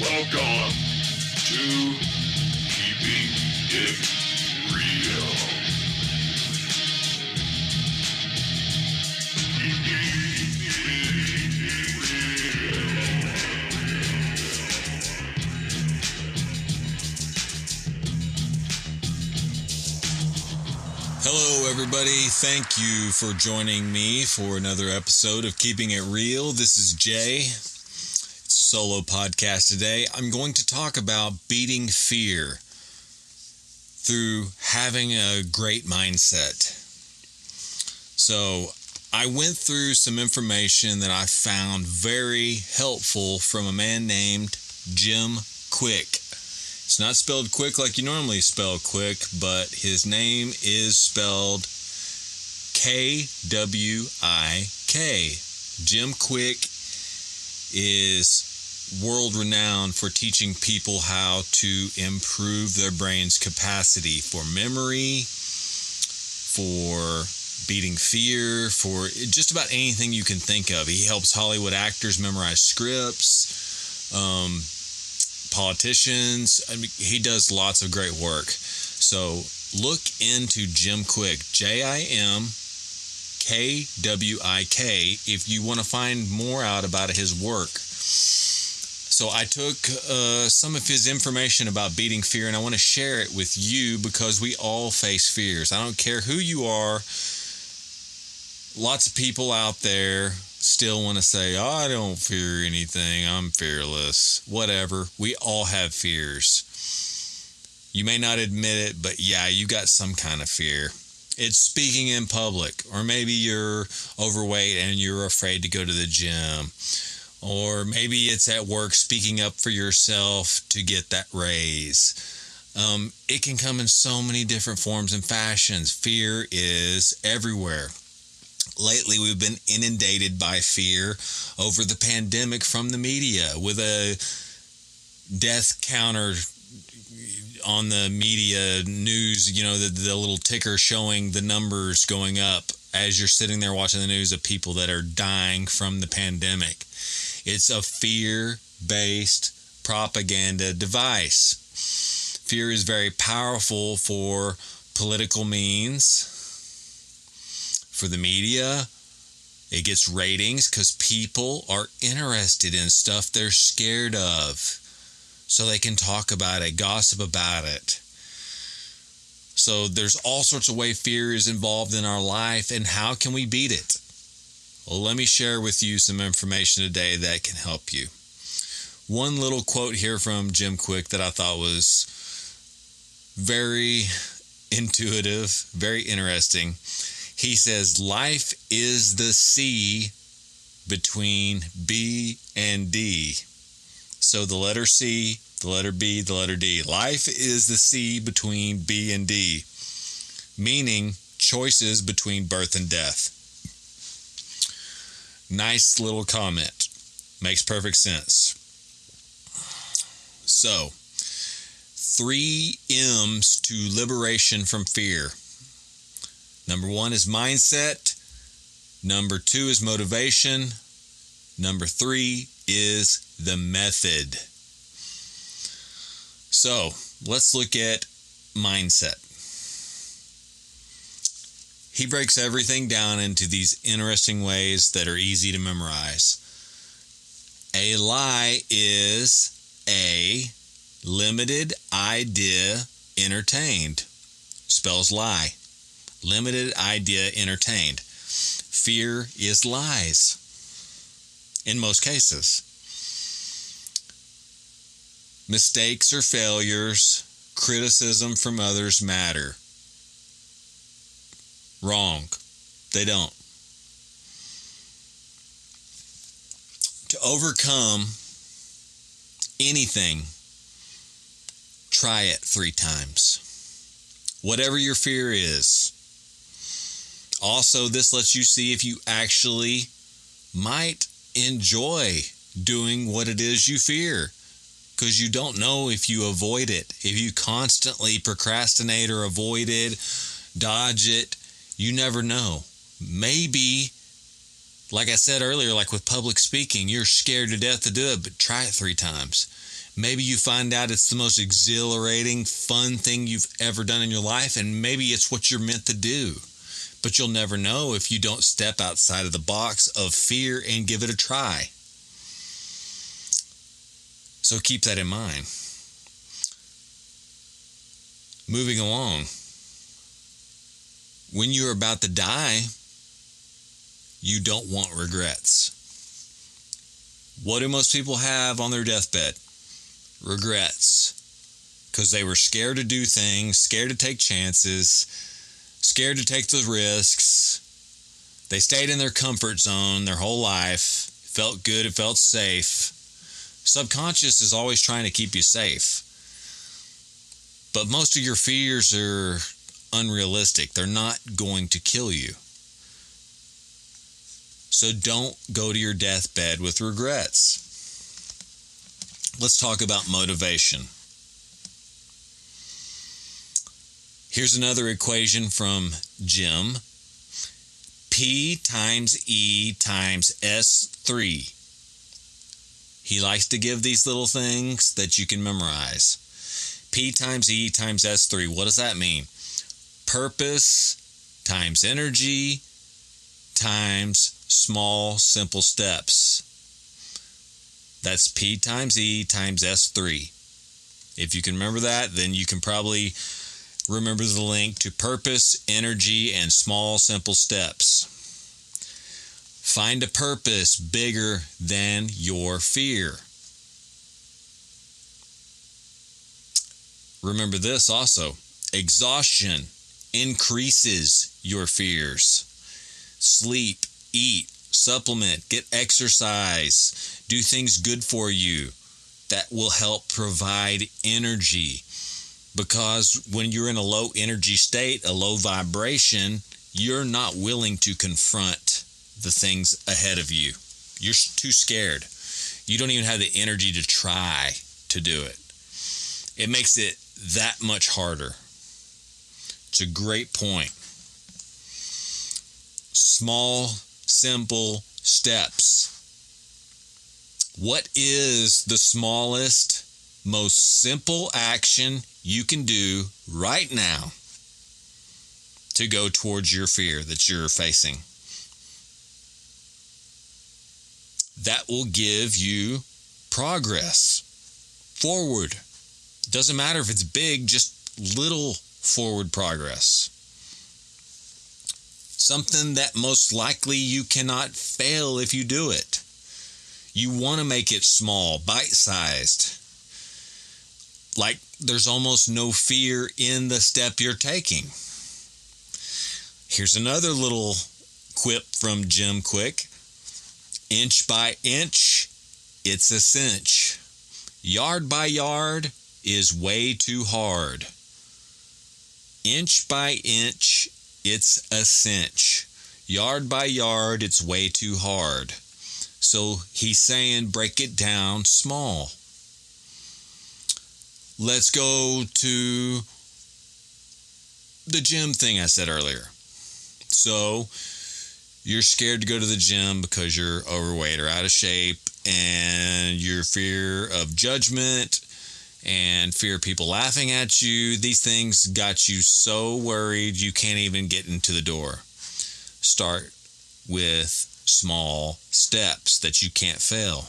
Welcome to Keeping It Real. Hello, everybody. Thank you for joining me for another episode of Keeping It Real. This is Jay. Solo podcast today. I'm going to talk about beating fear through having a great mindset. So, I went through some information that I found very helpful from a man named Jim Kwik. It's not spelled quick like you normally spell quick, but his name is spelled K W I K. Jim Kwik is world renowned for teaching people how to improve their brain's capacity for memory, for beating fear, for just about anything you can think of. He helps Hollywood actors memorize scripts. Um, politicians. I mean, he does lots of great work. So look into Jim Kwik, J I M K W I K, if you want to find more out about his work. So I took uh, some of his information about beating fear and I want to share it with you because we all face fears. I don't care who you are. Lots of people out there still want to say, oh, I don't fear anything. I'm fearless. Whatever. We all have fears. You may not admit it, but yeah, you got some kind of fear. It's speaking in public, or maybe you're overweight and you're afraid to go to the gym, or maybe it's at work speaking up for yourself to get that raise. Um, it can come in so many different forms and fashions. Fear is everywhere. Lately, we've been inundated by fear over the pandemic from the media with a death counter on the media news, you know, the, the little ticker showing the numbers going up as you're sitting there watching the news of people that are dying from the pandemic. It's a fear based propaganda device. Fear is very powerful for political means for the media. It gets ratings because people are interested in stuff they're scared of. So they can talk about it, gossip about it. So there's all sorts of way fear is involved in our life and how can we beat it? Let me share with you some information today that can help you. One little quote here from Jim Kwik that I thought was very intuitive, very interesting he says life is the sea between B and D. So the letter C, the letter B, the letter D. Life is the sea between B and D, meaning choices between birth and death. Nice little comment. Makes perfect sense. So, three M's to liberation from fear. Number one is mindset. Number two is motivation. Number three is the method. So let's look at mindset. He breaks everything down into these interesting ways that are easy to memorize. A lie is a limited idea entertained. Spells lie limited idea entertained. Fear is lies in most cases. Mistakes or failures, criticism from others matter. Wrong. They don't. To overcome anything, try it three times. Whatever your fear is, also, this lets you see if you actually might enjoy doing what it is you fear because you don't know if you avoid it. If you constantly procrastinate or avoid it, dodge it, you never know. Maybe, like I said earlier, like with public speaking, you're scared to death to do it, but try it three times. Maybe you find out it's the most exhilarating, fun thing you've ever done in your life, and maybe it's what you're meant to do. But you'll never know if you don't step outside of the box of fear and give it a try. So keep that in mind. Moving along. When you're about to die, you don't want regrets. What do most people have on their deathbed? Regrets. Because they were scared to do things, scared to take chances, scared to take the risks. They stayed in their comfort zone their whole life, felt good, it felt safe. Subconscious is always trying to keep you safe. But most of your fears are unrealistic. They're not going to kill you. So don't go to your deathbed with regrets. Let's talk about motivation. Here's another equation from Jim P times E times S3. He likes to give these little things that you can memorize. P times E times S3. What does that mean? Purpose times energy times small, simple steps. That's P times E times S3. If you can remember that, then you can probably remember the link to purpose, energy, and small, simple steps. Find a purpose bigger than your fear. Remember this also exhaustion increases your fears. Sleep, eat, supplement, get exercise, do things good for you that will help provide energy. Because when you're in a low energy state, a low vibration, you're not willing to confront the things ahead of you. You're too scared. You don't even have the energy to try to do it. It makes it that much harder. It's a great point. Small, simple steps. What is the smallest, most simple action you can do right now to go towards your fear that you're facing? That will give you progress forward. Doesn't matter if it's big, just little forward progress. Something that most likely you cannot fail if you do it. You want to make it small, bite sized. Like there's almost no fear in the step you're taking. Here's another little quip from Jim Kwik inch by inch, it's a cinch. Yard by yard is way too hard. Inch by inch, it's a cinch. Yard by yard, it's way too hard. So he's saying break it down small. Let's go to the gym thing I said earlier. So you're scared to go to the gym because you're overweight or out of shape and your fear of judgment and fear of people laughing at you. These things got you so worried you can't even get into the door. Start with small steps that you can't fail.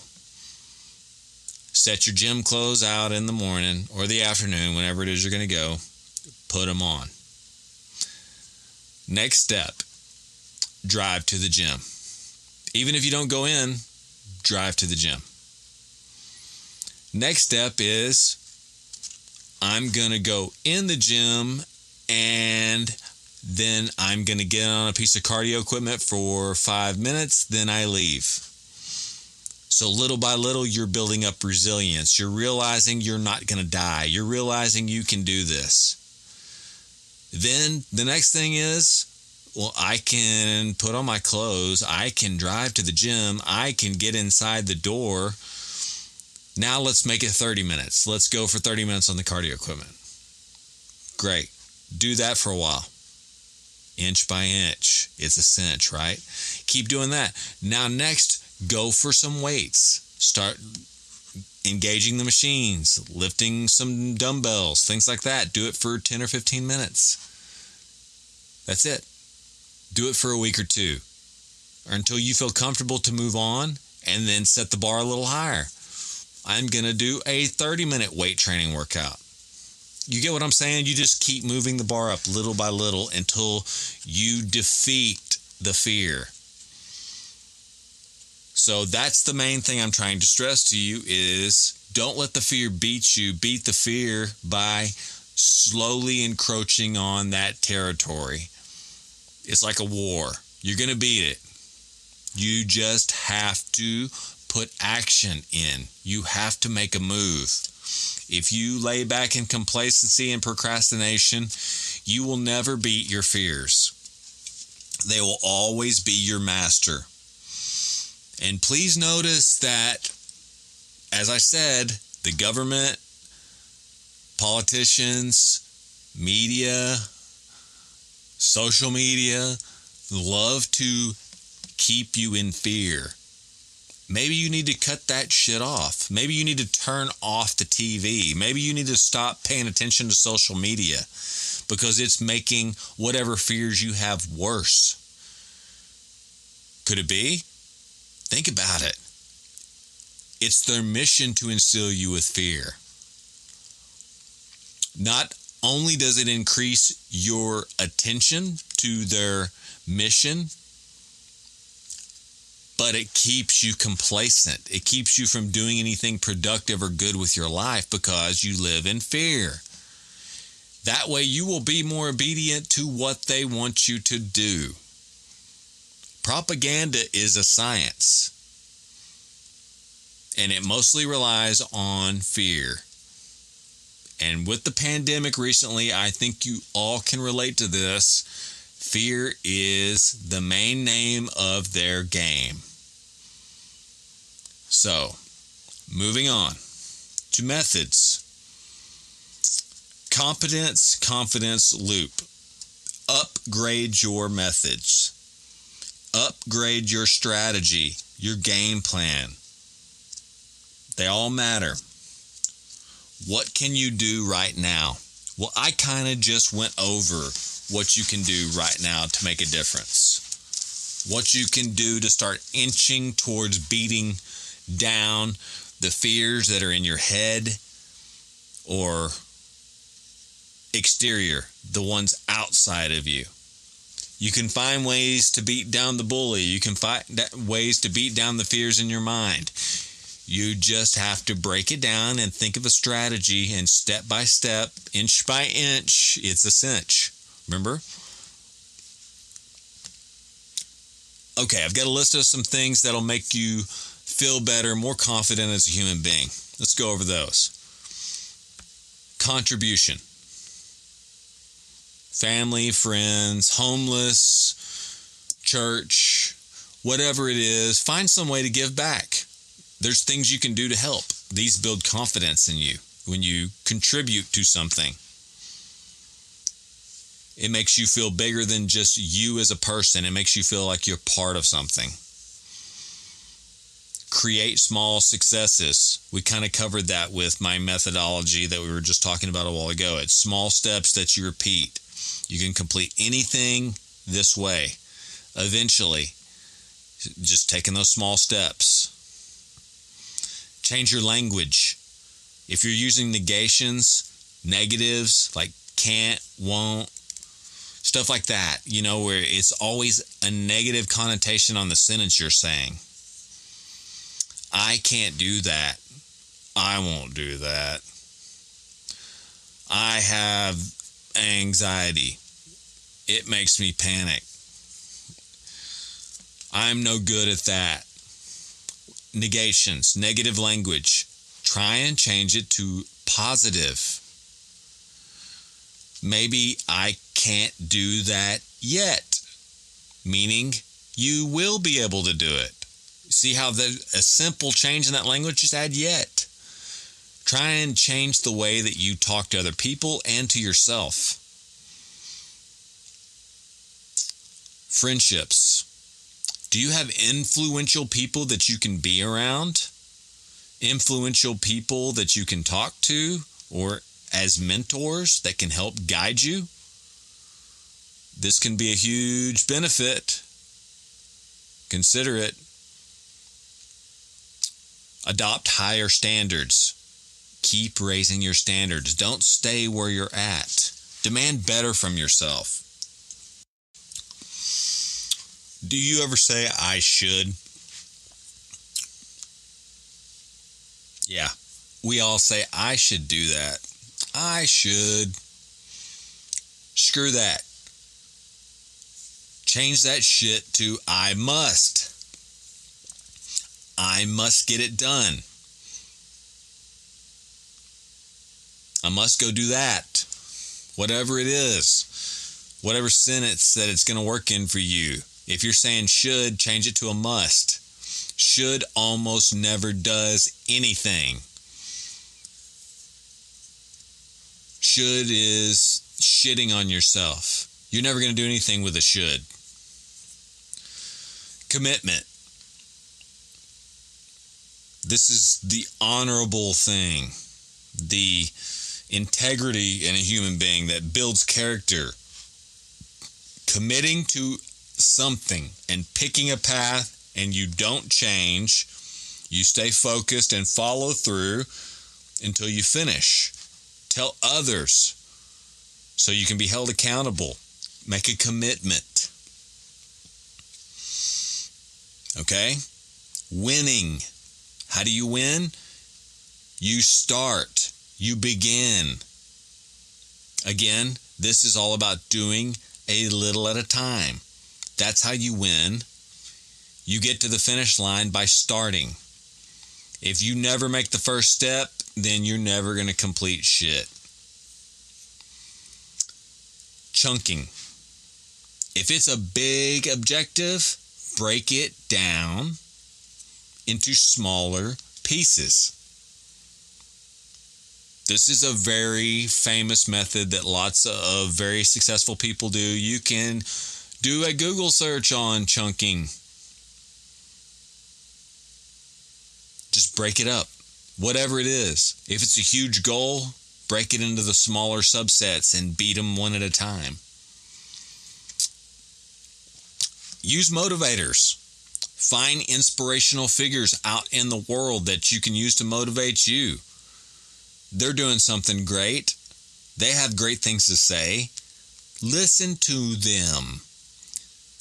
Set your gym clothes out in the morning or the afternoon, whenever it is you're going to go. Put them on. Next step drive to the gym. Even if you don't go in, drive to the gym. Next step is I'm going to go in the gym and then I'm going to get on a piece of cardio equipment for five minutes, then I leave. So, little by little, you're building up resilience. You're realizing you're not going to die. You're realizing you can do this. Then the next thing is, well, I can put on my clothes. I can drive to the gym. I can get inside the door. Now let's make it 30 minutes. Let's go for 30 minutes on the cardio equipment. Great. Do that for a while. Inch by inch. It's a cinch, right? Keep doing that. Now, next, go for some weights. Start engaging the machines, lifting some dumbbells, things like that. Do it for 10 or 15 minutes. That's it. Do it for a week or two or until you feel comfortable to move on and then set the bar a little higher. I'm going to do a 30 minute weight training workout. You get what I'm saying? You just keep moving the bar up little by little until you defeat the fear. So that's the main thing I'm trying to stress to you is don't let the fear beat you. Beat the fear by slowly encroaching on that territory. It's like a war. You're going to beat it. You just have to put action in. You have to make a move. If you lay back in complacency and procrastination, you will never beat your fears. They will always be your master. And please notice that, as I said, the government, politicians, media, social media love to keep you in fear. Maybe you need to cut that shit off. Maybe you need to turn off the TV. Maybe you need to stop paying attention to social media because it's making whatever fears you have worse. Could it be? Think about it. It's their mission to instill you with fear. Not only does it increase your attention to their mission, but it keeps you complacent. It keeps you from doing anything productive or good with your life because you live in fear. That way, you will be more obedient to what they want you to do. Propaganda is a science, and it mostly relies on fear. And with the pandemic recently, I think you all can relate to this. Fear is the main name of their game. So, moving on to methods. Competence, confidence loop. Upgrade your methods. Upgrade your strategy, your game plan. They all matter. What can you do right now? Well, I kind of just went over what you can do right now to make a difference. What you can do to start inching towards beating down the fears that are in your head or exterior, the ones outside of you. You can find ways to beat down the bully. You can find ways to beat down the fears in your mind. You just have to break it down and think of a strategy, and step by step, inch by inch, it's a cinch. Remember? Okay, I've got a list of some things that'll make you feel better, more confident as a human being. Let's go over those. Contribution family, friends, homeless, church, whatever it is, find some way to give back. There's things you can do to help. These build confidence in you when you contribute to something. It makes you feel bigger than just you as a person. It makes you feel like you're part of something create small successes. We kind of covered that with my methodology that we were just talking about a while ago. It's small steps that you repeat. You can complete anything this way. Eventually, just taking those small steps. Change your language. If you're using negations, negatives like can't, won't, stuff like that, you know, where it's always a negative connotation on the sentence you're saying I can't do that. I won't do that. I have anxiety. It makes me panic. I'm no good at that. Negations, negative language. Try and change it to positive. Maybe I can't do that yet, meaning you will be able to do it. See how the, a simple change in that language just add yet. Try and change the way that you talk to other people and to yourself. Friendships. Do you have influential people that you can be around? influential people that you can talk to or as mentors that can help guide you. This can be a huge benefit. Consider it. Adopt higher standards. Keep raising your standards. Don't stay where you're at. Demand better from yourself. Do you ever say, I should? Yeah, we all say, I should do that. I should. Screw that. Change that shit to I must. I must get it done. I must go do that. Whatever it is, whatever sentence that it's going to work in for you. If you're saying should, change it to a must. Should almost never does anything. Should is shitting on yourself. You're never going to do anything with a should. Commitment. This is the honorable thing, the integrity in a human being that builds character. Committing to something and picking a path and you don't change, you stay focused and follow through until you finish. Tell others so you can be held accountable. Make a commitment. Okay? Winning. How do you win? You start, you begin. Again, this is all about doing a little at a time. That's how you win. You get to the finish line by starting. If you never make the first step, then you're never going to complete shit. Chunking. If it's a big objective, break it down into smaller pieces. This is a very famous method that lots of very successful people do. You can do a Google search on chunking. Just break it up, whatever it is. If it's a huge goal, break it into the smaller subsets and beat them one at a time. Use motivators. Find inspirational figures out in the world that you can use to motivate you. They're doing something great. They have great things to say. Listen to them.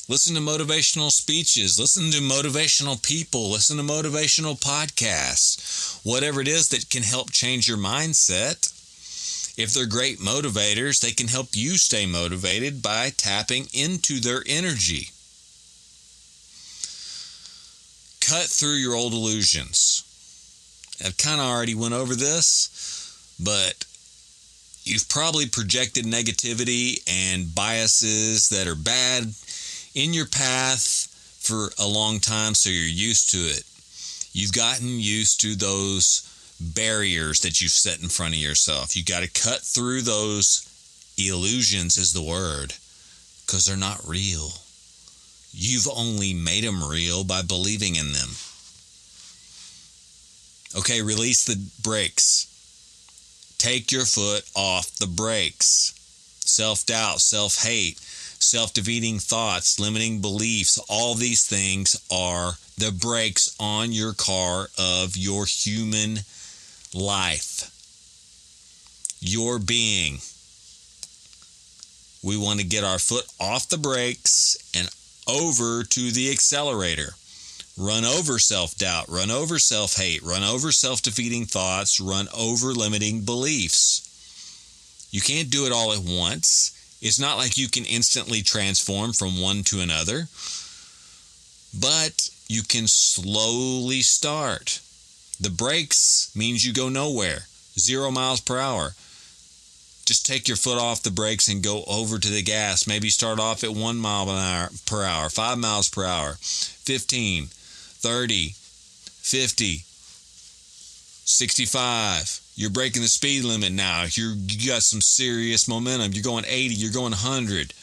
Listen to motivational speeches. Listen to motivational people. Listen to motivational podcasts. Whatever it is that can help change your mindset. If they're great motivators, they can help you stay motivated by tapping into their energy. Cut through your old illusions. I've kind of already went over this, but you've probably projected negativity and biases that are bad in your path for a long time, so you're used to it. You've gotten used to those barriers that you've set in front of yourself. You got to cut through those illusions, is the word, because they're not real. You've only made them real by believing in them. Okay, release the brakes. Take your foot off the brakes. Self doubt, self hate, self defeating thoughts, limiting beliefs, all these things are the brakes on your car of your human life. Your being. We want to get our foot off the brakes and over to the accelerator. Run over self doubt, run over self hate, run over self defeating thoughts, run over limiting beliefs. You can't do it all at once. It's not like you can instantly transform from one to another, but you can slowly start. The brakes means you go nowhere, zero miles per hour. Just take your foot off the brakes and go over to the gas. Maybe start off at one mile an hour per hour, five miles per hour, 15, 30, 50, 65. You're breaking the speed limit now. You're, you got some serious momentum. You're going 80, you're going 100.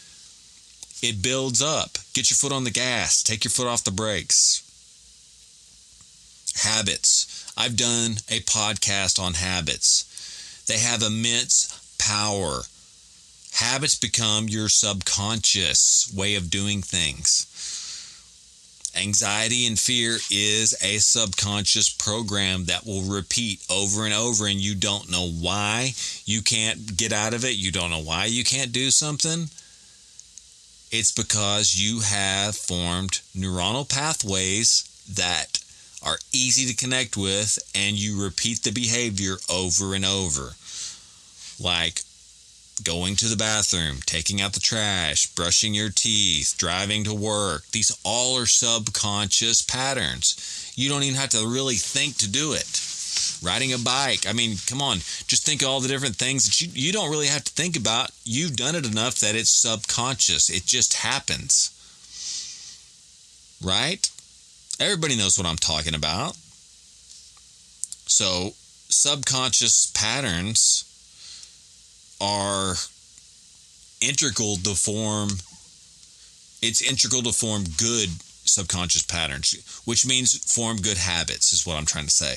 It builds up. Get your foot on the gas. Take your foot off the brakes. Habits. I've done a podcast on habits. They have immense power. Habits become your subconscious way of doing things. Anxiety and fear is a subconscious program that will repeat over and over, and you don't know why you can't get out of it. You don't know why you can't do something. It's because you have formed neuronal pathways that are easy to connect with, and you repeat the behavior over and over. Like going to the bathroom, taking out the trash, brushing your teeth, driving to work. These all are subconscious patterns. You don't even have to really think to do it. Riding a bike, I mean, come on, just think of all the different things that you, you don't really have to think about. You've done it enough that it's subconscious, it just happens. Right? Everybody knows what I'm talking about. So, subconscious patterns are integral to form it's integral to form good subconscious patterns which means form good habits is what i'm trying to say.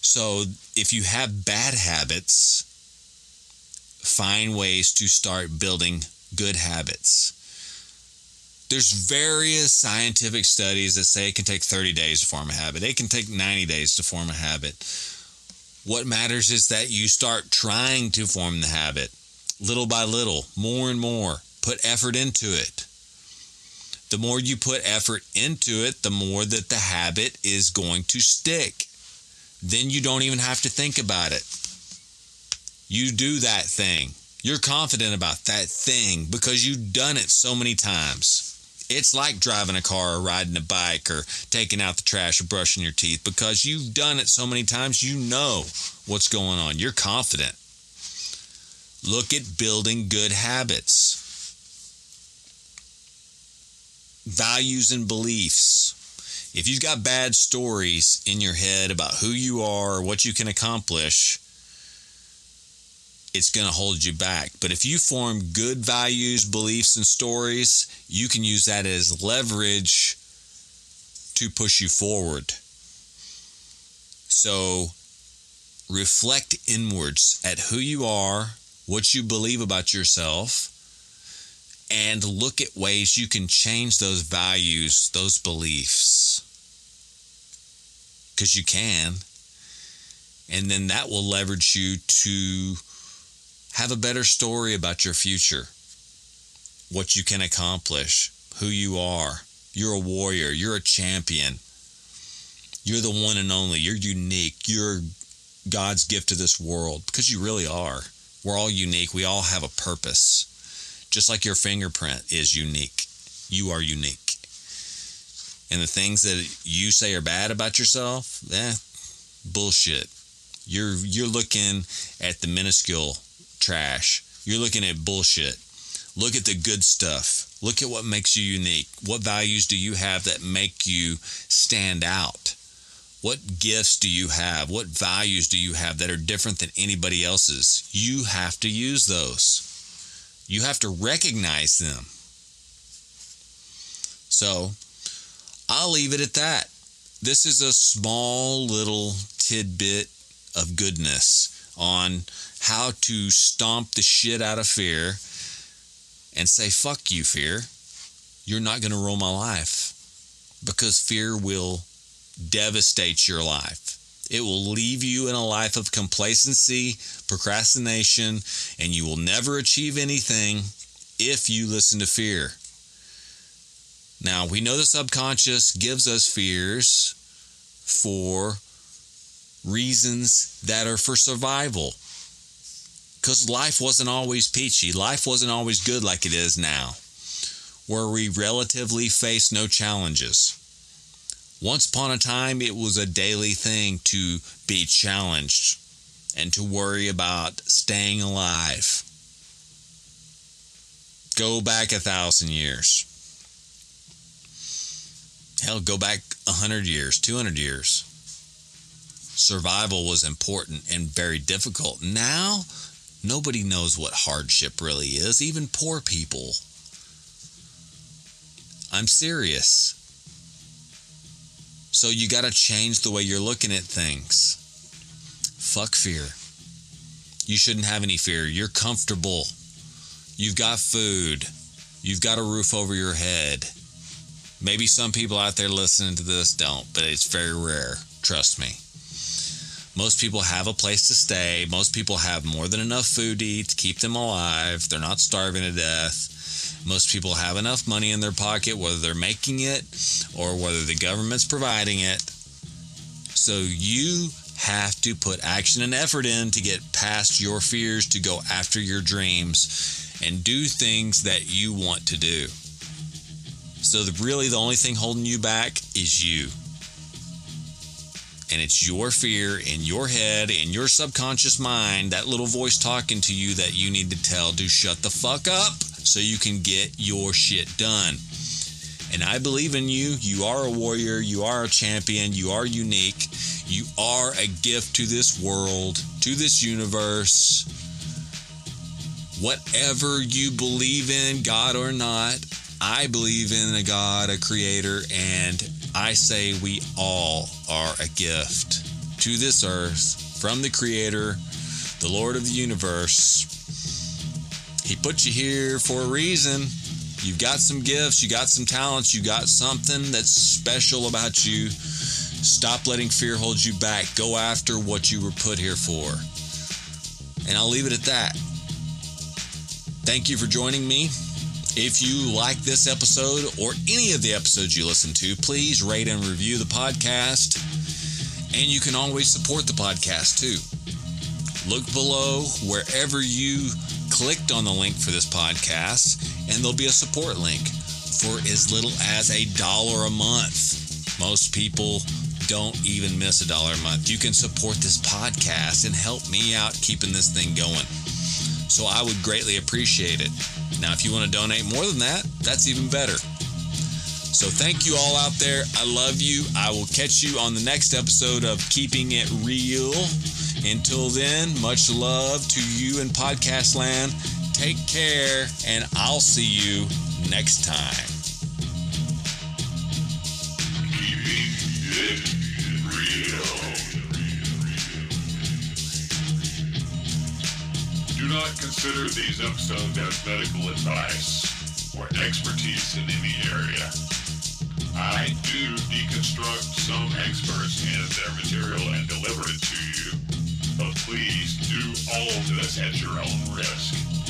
So if you have bad habits find ways to start building good habits. There's various scientific studies that say it can take 30 days to form a habit. It can take 90 days to form a habit what matters is that you start trying to form the habit little by little, more and more. Put effort into it. The more you put effort into it, the more that the habit is going to stick. Then you don't even have to think about it. You do that thing. You're confident about that thing because you've done it so many times. It's like driving a car or riding a bike or taking out the trash or brushing your teeth because you've done it so many times, you know what's going on. You're confident. Look at building good habits, values, and beliefs. If you've got bad stories in your head about who you are or what you can accomplish, it's going to hold you back. But if you form good values, beliefs, and stories, you can use that as leverage to push you forward. So reflect inwards at who you are, what you believe about yourself, and look at ways you can change those values, those beliefs. Because you can. And then that will leverage you to have a better story about your future, what you can accomplish, who you are. You're a warrior, you're a champion. You're the one and only, you're unique, you're God's gift to this world because you really are. We're all unique, we all have a purpose. Just like your fingerprint is unique, you are unique. And the things that you say are bad about yourself, eh, bullshit. You're you're looking at the minuscule trash. You're looking at bullshit. Look at the good stuff. Look at what makes you unique. What values do you have that make you stand out? What gifts do you have? What values do you have that are different than anybody else's? You have to use those. You have to recognize them. So, I'll leave it at that. This is a small little tidbit of goodness on how to stomp the shit out of fear and say, fuck you, fear. You're not going to rule my life because fear will devastate your life. It will leave you in a life of complacency, procrastination, and you will never achieve anything if you listen to fear. Now, we know the subconscious gives us fears for reasons that are for survival because life wasn't always peachy. Life wasn't always good like it is now, where we relatively face no challenges. Once upon a time, it was a daily thing to be challenged and to worry about staying alive. Go back a thousand years. Hell, go back a hundred years, 200 years. Survival was important and very difficult. Now, Nobody knows what hardship really is, even poor people. I'm serious. So you got to change the way you're looking at things. Fuck fear. You shouldn't have any fear. You're comfortable. You've got food. You've got a roof over your head. Maybe some people out there listening to this don't, but it's very rare. Trust me. Most people have a place to stay. Most people have more than enough food to eat to keep them alive. They're not starving to death. Most people have enough money in their pocket, whether they're making it or whether the government's providing it. So you have to put action and effort in to get past your fears, to go after your dreams, and do things that you want to do. So, the, really, the only thing holding you back is you. And it's your fear in your head, in your subconscious mind, that little voice talking to you that you need to tell to shut the fuck up so you can get your shit done. And I believe in you. You are a warrior. You are a champion. You are unique. You are a gift to this world, to this universe. Whatever you believe in, God or not, I believe in a God, a creator, and I say we all are a gift to this earth from the creator, the Lord of the universe. He put you here for a reason. You've got some gifts, you got some talents, you got something that's special about you. Stop letting fear hold you back. Go after what you were put here for. And I'll leave it at that. Thank you for joining me. If you like this episode or any of the episodes you listen to, please rate and review the podcast. And you can always support the podcast too. Look below wherever you clicked on the link for this podcast, and there'll be a support link for as little as a dollar a month. Most people don't even miss a dollar a month. You can support this podcast and help me out keeping this thing going. So I would greatly appreciate it. Now, if you want to donate more than that, that's even better. So thank you all out there. I love you. I will catch you on the next episode of Keeping It Real. Until then, much love to you in podcast land. Take care, and I'll see you next time. Consider these episodes as medical advice or expertise in any area. I do deconstruct some experts and their material and deliver it to you, but please do all of this at your own risk.